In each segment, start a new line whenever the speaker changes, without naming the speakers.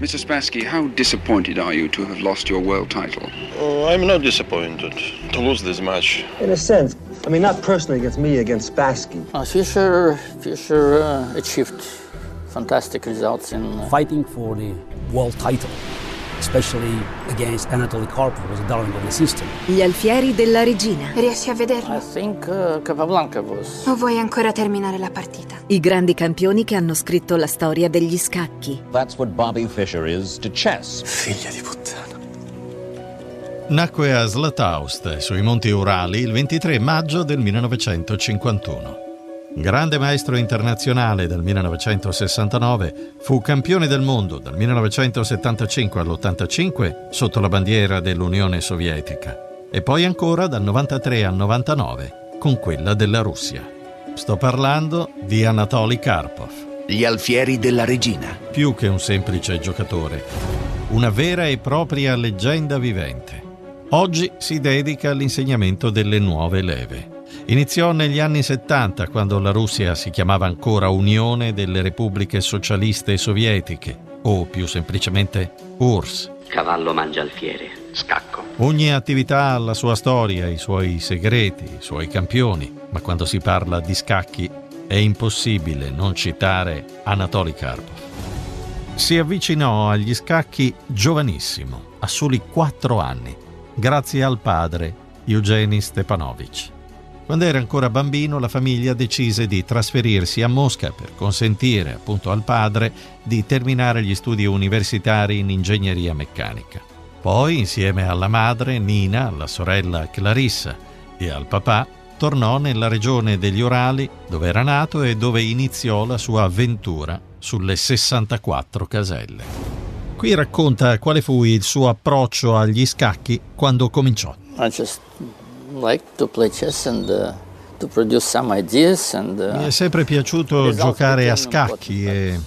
Mr. Spassky, how disappointed are you to have lost your world title?
Oh, I'm not disappointed to lose this match.
In a sense. I mean, not personally against me, against Spassky.
Uh, Fischer, Fischer uh, achieved fantastic results in...
Uh... Fighting for the world title especially against Anatoly Karpov, was a darling of the system.
Gli alfieri della regina.
Riesci a vederlo?
I think uh, Capablanca was.
O vuoi ancora terminare la partita?
I grandi campioni che hanno scritto la storia degli scacchi.
That's what Bobby Fischer is to chess.
Figlia di puttana.
Nacque a Zlataust, sui Monti Urali, il 23 maggio del 1951. Grande maestro internazionale dal 1969, fu campione del mondo dal 1975 all'85 sotto la bandiera dell'Unione Sovietica e poi ancora dal 93 al 99 con quella della Russia. Sto parlando di Anatoly Karpov.
Gli alfieri della regina.
Più che un semplice giocatore, una vera e propria leggenda vivente. Oggi si dedica all'insegnamento delle nuove leve. Iniziò negli anni 70, quando la Russia si chiamava ancora Unione delle Repubbliche Socialiste Sovietiche, o più semplicemente URSS.
Cavallo mangia alfiere, scacco.
Ogni attività ha la sua storia, i suoi segreti, i suoi campioni, ma quando si parla di scacchi è impossibile non citare Anatoly Karpov. Si avvicinò agli scacchi giovanissimo, a soli quattro anni, grazie al padre Eugeni Stepanovich. Quando era ancora bambino la famiglia decise di trasferirsi a Mosca per consentire appunto al padre di terminare gli studi universitari in ingegneria meccanica. Poi, insieme alla madre Nina, alla sorella Clarissa e al papà, tornò nella regione degli Urali dove era nato e dove iniziò la sua avventura sulle 64 caselle. Qui racconta quale fu il suo approccio agli scacchi quando cominciò.
I just like to play chess and uh, to produce some ideas and uh,
Mi è sempre piaciuto giocare a scacchi e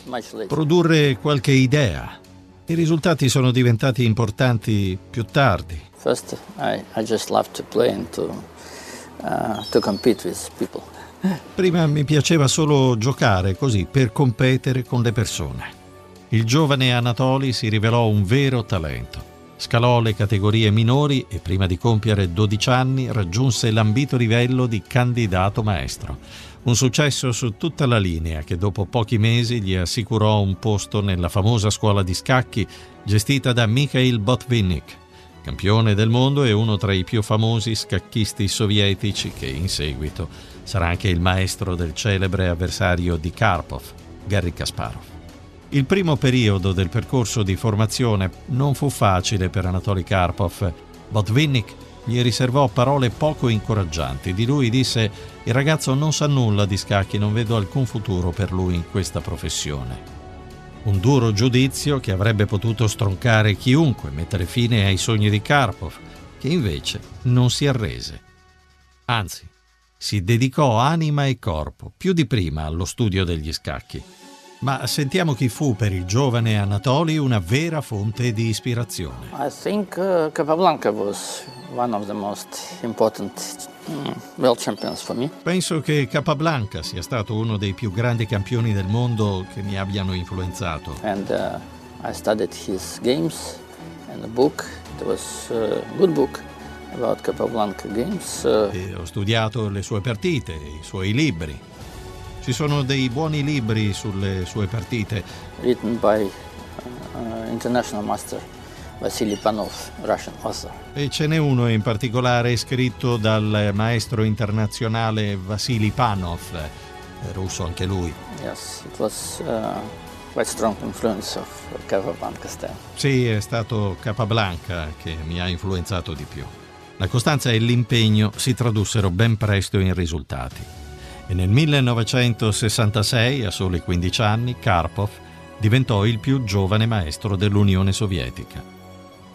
produrre qualche idea. I risultati sono diventati importanti più tardi.
First I, I just love to play and to, uh, to compete with people.
Prima mi piaceva solo giocare così per competere con le persone. Il giovane Anatoli si rivelò un vero talento. Scalò le categorie minori e prima di compiere 12 anni raggiunse l'ambito livello di candidato maestro. Un successo su tutta la linea che dopo pochi mesi gli assicurò un posto nella famosa scuola di scacchi gestita da Mikhail Botvinnik, campione del mondo e uno tra i più famosi scacchisti sovietici che in seguito sarà anche il maestro del celebre avversario di Karpov, Garry Kasparov. Il primo periodo del percorso di formazione non fu facile per Anatoly Karpov. Botvinnik gli riservò parole poco incoraggianti. Di lui disse: Il ragazzo non sa nulla di scacchi, non vedo alcun futuro per lui in questa professione. Un duro giudizio che avrebbe potuto stroncare chiunque, mettere fine ai sogni di Karpov, che invece non si arrese. Anzi, si dedicò anima e corpo, più di prima, allo studio degli scacchi. Ma sentiamo chi fu per il giovane Anatoli una vera fonte di ispirazione.
I think uh, Capablanca was one of the most important mm, world champions for me.
Penso che Capablanca sia stato uno dei più grandi campioni del mondo che mi abbiano influenzato.
And uh, I studied his games and a book. It was a good book about Capablanca games. Uh,
e ho studiato le sue partite, i suoi libri. Ci sono dei buoni libri sulle sue partite.
Written by uh, international master Vasily Panov, Russian author.
E ce n'è uno in particolare scritto dal maestro internazionale Vasily Panov, russo anche lui.
Yes, it was uh, quite strong influence of Capablanca style.
Sì, è stato Capablanca che mi ha influenzato di più. La costanza e l'impegno si tradussero ben presto in risultati e nel 1966, a soli 15 anni, Karpov diventò il più giovane maestro dell'Unione Sovietica.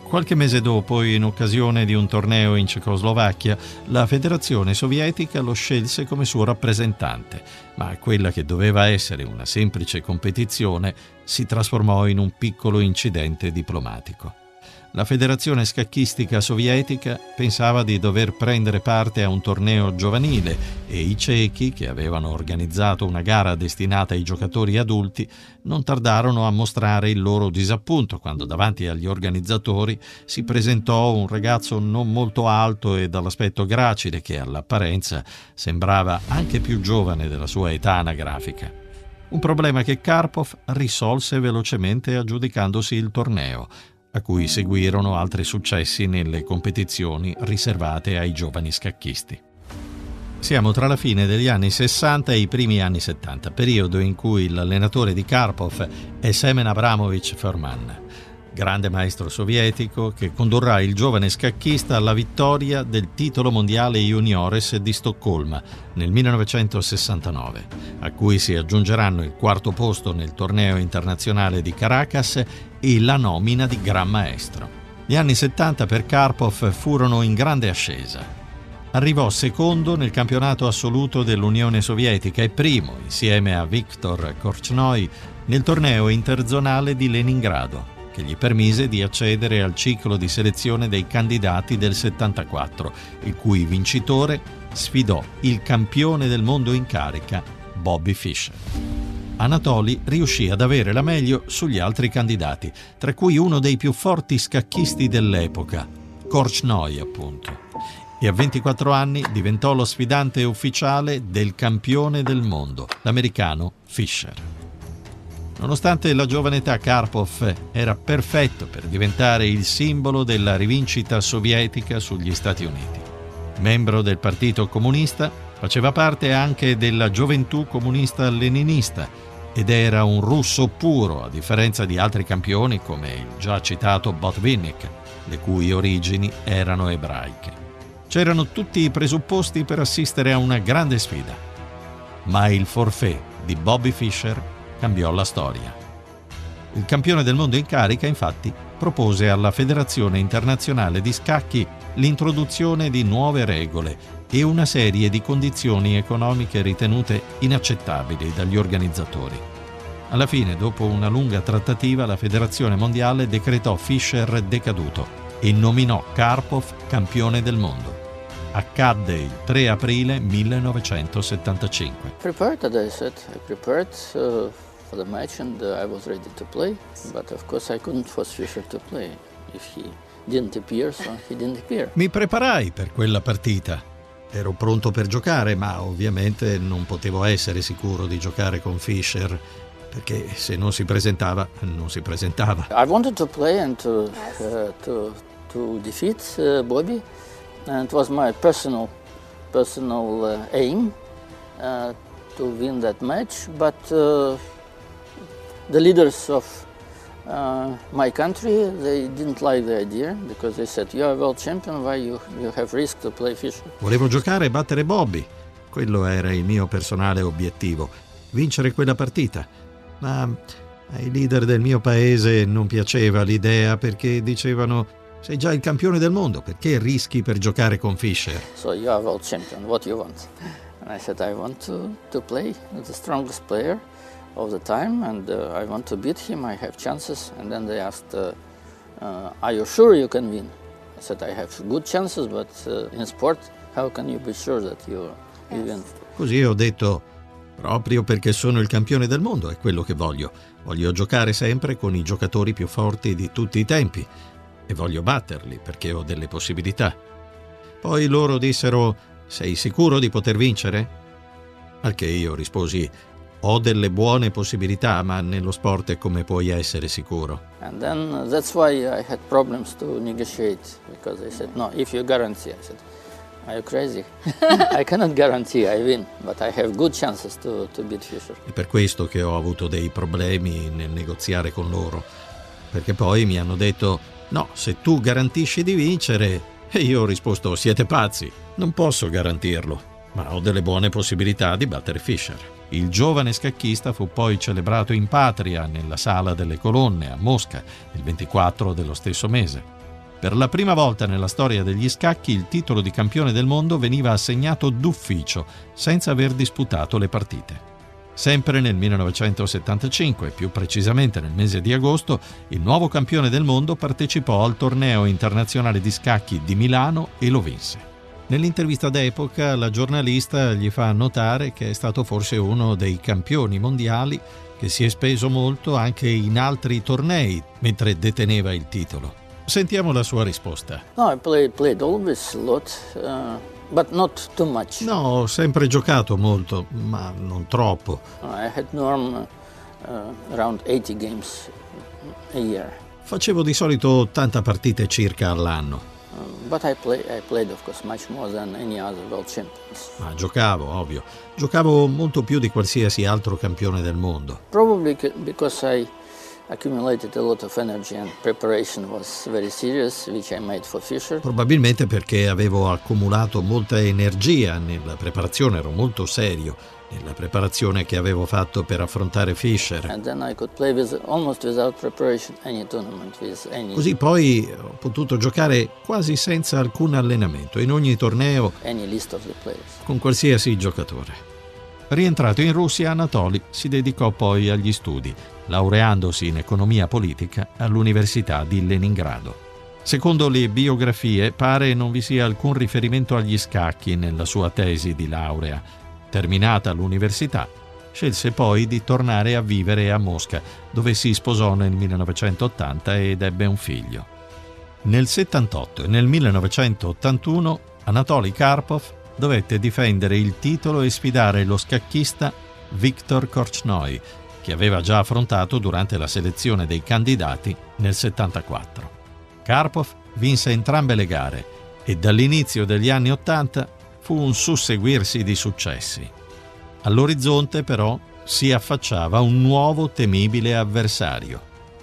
Qualche mese dopo, in occasione di un torneo in Cecoslovacchia, la Federazione Sovietica lo scelse come suo rappresentante, ma quella che doveva essere una semplice competizione si trasformò in un piccolo incidente diplomatico. La Federazione Scacchistica Sovietica pensava di dover prendere parte a un torneo giovanile e i cechi, che avevano organizzato una gara destinata ai giocatori adulti, non tardarono a mostrare il loro disappunto quando davanti agli organizzatori si presentò un ragazzo non molto alto e dall'aspetto gracile che all'apparenza sembrava anche più giovane della sua età anagrafica. Un problema che Karpov risolse velocemente aggiudicandosi il torneo, a cui seguirono altri successi nelle competizioni riservate ai giovani scacchisti. Siamo tra la fine degli anni 60 e i primi anni 70, periodo in cui l'allenatore di Karpov è Semen Abramovich Forman, grande maestro sovietico che condurrà il giovane scacchista alla vittoria del titolo mondiale juniores di Stoccolma nel 1969, a cui si aggiungeranno il quarto posto nel torneo internazionale di Caracas e la nomina di Gran Maestro. Gli anni 70 per Karpov furono in grande ascesa. Arrivò secondo nel campionato assoluto dell'Unione Sovietica e primo, insieme a Viktor Korchnoi, nel torneo interzonale di Leningrado, che gli permise di accedere al ciclo di selezione dei candidati del 74, il cui vincitore sfidò il campione del mondo in carica, Bobby Fischer. Anatoli riuscì ad avere la meglio sugli altri candidati, tra cui uno dei più forti scacchisti dell'epoca, Korchnoi appunto, e a 24 anni diventò lo sfidante ufficiale del campione del mondo, l'americano Fischer. Nonostante la giovane età, Karpov era perfetto per diventare il simbolo della rivincita sovietica sugli Stati Uniti. Membro del Partito Comunista, faceva parte anche della gioventù comunista leninista ed era un russo puro, a differenza di altri campioni come il già citato Botvinnik, le cui origini erano ebraiche. C'erano tutti i presupposti per assistere a una grande sfida. Ma il forfait di Bobby Fischer cambiò la storia. Il campione del mondo in carica, infatti, propose alla Federazione internazionale di scacchi l'introduzione di nuove regole e una serie di condizioni economiche ritenute inaccettabili dagli organizzatori. Alla fine, dopo una lunga trattativa, la Federazione Mondiale decretò Fischer decaduto e nominò Karpov campione del mondo. Accadde il 3 aprile 1975.
Prepared, I said, I prepared uh, for the match and uh, I was ready to play, but of course I couldn't force Fischer to play if he didn't appear, so he didn't appear.
Mi preparai per quella partita. Ero pronto per giocare, ma ovviamente non potevo essere sicuro di giocare con Fischer perché se non si presentava, non si presentava.
I wanted to play and to, uh, to, to defeat uh, Bobby, and it was my personal, personal uh, aim uh, to win that match, but uh, the leaders of uh, my country, they didn't like the idea because they said, you are world champion, why you, you have risk to play Fischer?
Volevo giocare e battere Bobby. Quello era il mio personale obiettivo, vincere quella partita. Ma ai leader del mio paese non piaceva l'idea perché dicevano sei già il campione del mondo, perché rischi per giocare con Fischer?
So you are world champion, what you want? And I said, I want to, to play the strongest player of the time and uh, I want to beat him, I have chances. And then they asked, uh, uh, are you sure you can win? I said, I have good chances, but uh, in sport, how can you be sure that you, you win?
Così ho detto, proprio perché sono il campione del mondo, è quello che voglio. Voglio giocare sempre con i giocatori più forti di tutti i tempi e voglio batterli perché ho delle possibilità. Poi loro dissero, sei sicuro di poter vincere? Al che io risposi, ho delle buone possibilità, ma nello sport è come puoi essere sicuro.
And then uh, that's why I had problems to negotiate because they said, no, if you guarantee, I said, are you crazy? I cannot guarantee I win, but I have good chances to, to beat Fischer.
È per questo che ho avuto dei problemi nel negoziare con loro, perché poi mi hanno detto, no, se tu garantisci di vincere, e io ho risposto, siete pazzi, non posso garantirlo, ma ho delle buone possibilità di battere Fischer. Il giovane scacchista fu poi celebrato in patria nella Sala delle Colonne a Mosca il 24 dello stesso mese. Per la prima volta nella storia degli scacchi il titolo di campione del mondo veniva assegnato d'ufficio, senza aver disputato le partite. Sempre nel 1975, più precisamente nel mese di agosto, il nuovo campione del mondo partecipò al torneo internazionale di scacchi di Milano e lo vinse. Nell'intervista d'epoca la giornalista gli fa notare che è stato forse uno dei campioni mondiali che si è speso molto anche in altri tornei mentre deteneva il titolo. Sentiamo la sua risposta.
No, I played, played always a lot. Uh... But not too much.
No, ho sempre giocato molto, ma non troppo.
I had norm uh, around 80 games a year.
Facevo di solito 80 partite circa all'anno.
I, play, I.
Ma giocavo, ovvio. Giocavo molto più di qualsiasi altro campione del mondo.
Probably because I accumulated a lot of energy and preparation was very serious, which I made for Fisher.
Probabilmente perché avevo accumulato molta energia nella preparazione, ero molto serio nella preparazione che avevo fatto per affrontare.
With,
any... Così poi ho potuto giocare quasi senza alcun allenamento in ogni torneo con qualsiasi giocatore. Rientrato in Russia, Anatoli si dedicò poi agli studi laureandosi in economia politica all'Università di Leningrado. Secondo le biografie pare non vi sia alcun riferimento agli scacchi nella sua tesi di laurea. Terminata l'università, scelse poi di tornare a vivere a Mosca, dove si sposò nel 1980 ed ebbe un figlio. Nel 78 e nel 1981 Anatoly Karpov dovette difendere il titolo e sfidare lo scacchista Viktor Korchnoi, che aveva già affrontato durante la selezione dei candidati nel 74. Karpov vinse entrambe le gare e dall'inizio degli anni 80 fu un susseguirsi di successi. All'orizzonte però si affacciava un nuovo temibile avversario,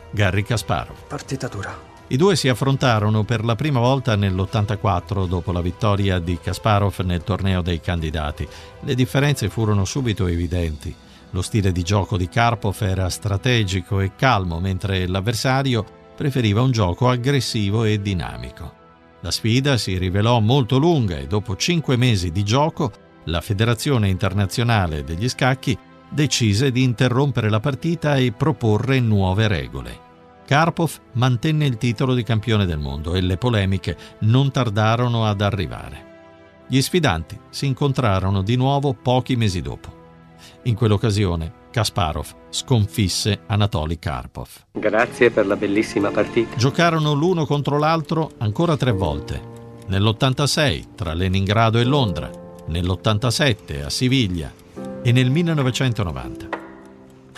Garry Kasparov.
Partita dura.
I due si affrontarono per la prima volta nell'84 dopo la vittoria di Kasparov nel torneo dei candidati. Le differenze furono subito evidenti. Lo stile di gioco di Karpov era strategico e calmo, mentre l'avversario preferiva un gioco aggressivo e dinamico. La sfida si rivelò molto lunga e dopo cinque mesi di gioco la Federazione internazionale degli scacchi decise di interrompere la partita e proporre nuove regole. Karpov mantenne il titolo di campione del mondo e le polemiche non tardarono ad arrivare. Gli sfidanti si incontrarono di nuovo pochi mesi dopo. In quell'occasione Kasparov sconfisse Anatoly Karpov.
Grazie per la bellissima partita.
Giocarono l'uno contro l'altro ancora tre volte. Nell'86 tra Leningrado e Londra, nell'87 a Siviglia e nel 1990.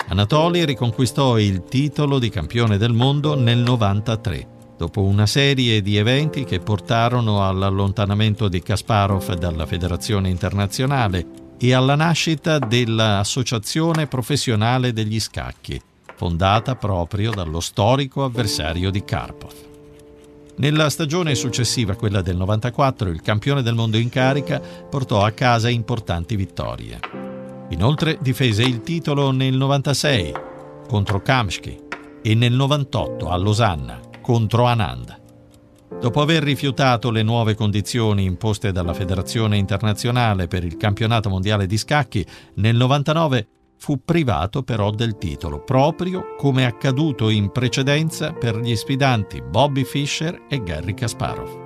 Anatoly riconquistò il titolo di campione del mondo nel 93, dopo una serie di eventi che portarono all'allontanamento di Kasparov dalla federazione internazionale e alla nascita dell'Associazione Professionale degli Scacchi, fondata proprio dallo storico avversario di Karpov. Nella stagione successiva, quella del 94, il campione del mondo in carica portò a casa importanti vittorie. Inoltre difese il titolo nel 96 contro Kamsky e nel 98 a Losanna contro Anand. Dopo aver rifiutato le nuove condizioni imposte dalla Federazione internazionale per il campionato mondiale di scacchi, nel 99 fu privato però del titolo, proprio come accaduto in precedenza per gli sfidanti Bobby Fischer e Garry Kasparov.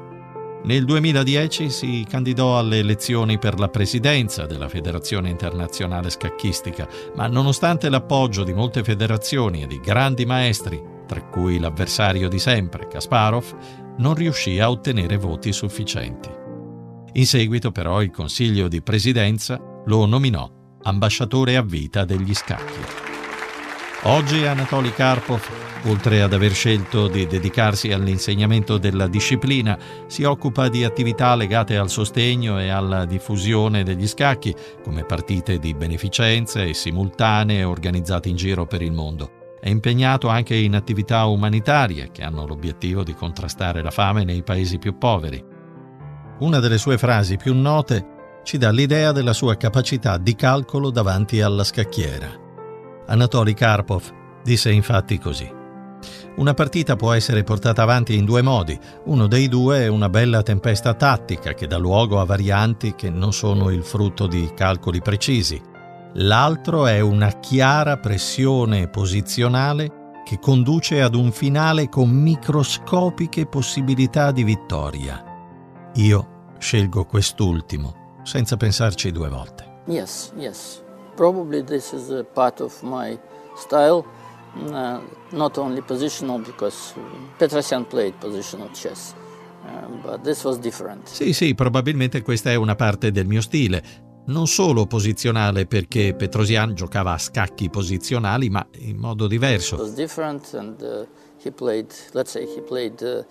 Nel 2010 si candidò alle elezioni per la presidenza della Federazione Internazionale Scacchistica, ma nonostante l'appoggio di molte federazioni e di grandi maestri, tra cui l'avversario di sempre, Kasparov, non riuscì a ottenere voti sufficienti. In seguito però il Consiglio di Presidenza lo nominò ambasciatore a vita degli scacchi. Oggi Anatoly Karpov, oltre ad aver scelto di dedicarsi all'insegnamento della disciplina, si occupa di attività legate al sostegno e alla diffusione degli scacchi, come partite di beneficenza e simultanee organizzate in giro per il mondo. È impegnato anche in attività umanitarie che hanno l'obiettivo di contrastare la fame nei paesi più poveri. Una delle sue frasi più note ci dà l'idea della sua capacità di calcolo davanti alla scacchiera. Anatoly Karpov disse infatti così. Una partita può essere portata avanti in due modi. Uno dei due è una bella tempesta tattica che dà luogo a varianti che non sono il frutto di calcoli precisi. L'altro è una chiara pressione posizionale che conduce ad un finale con microscopiche possibilità di vittoria. Io scelgo quest'ultimo, senza pensarci due volte.
Yes, yes. Probably this is a part of my style, uh, not only positional, because Petrosian played positional chess. Uh, but this was different.
Sì, sì, probabilmente questa è una parte del mio stile. Non solo posizionale perché Petrosian giocava a scacchi posizionali, ma in modo diverso.
Was different and uh, he played, let's say he played uh,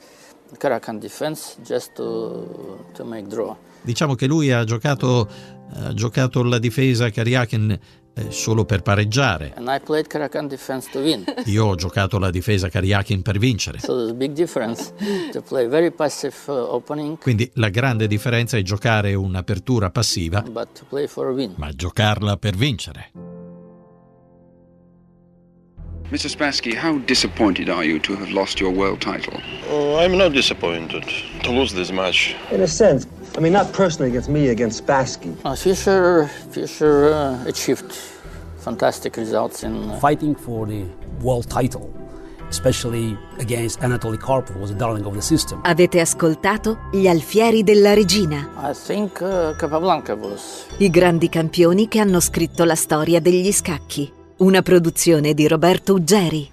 Karakan defense just to, to.
Diciamo che lui ha giocato, ha giocato la difesa Karyakin eh, solo per pareggiare. Io ho giocato la difesa Karyakin per vincere.
So passive uh.
Quindi la grande differenza è giocare un'apertura passiva, ma giocarla per vincere.
Mr. Spassky, how disappointed are you to have lost your world title?
Oh, I'm not disappointed to lose this match.
In a sense. I mean, not personally against me, against Spassky.
Uh, Fischer, Fischer uh, achieved fantastic results in. Uh,
Fighting for the world title, especially against Anatoly Karpov, was a darling of the system.
Avete ascoltato Gli alfieri della regina,
I think uh, Capablanca was
i grandi campioni che hanno scritto la storia degli scacchi. Una produzione di Roberto Uggeri.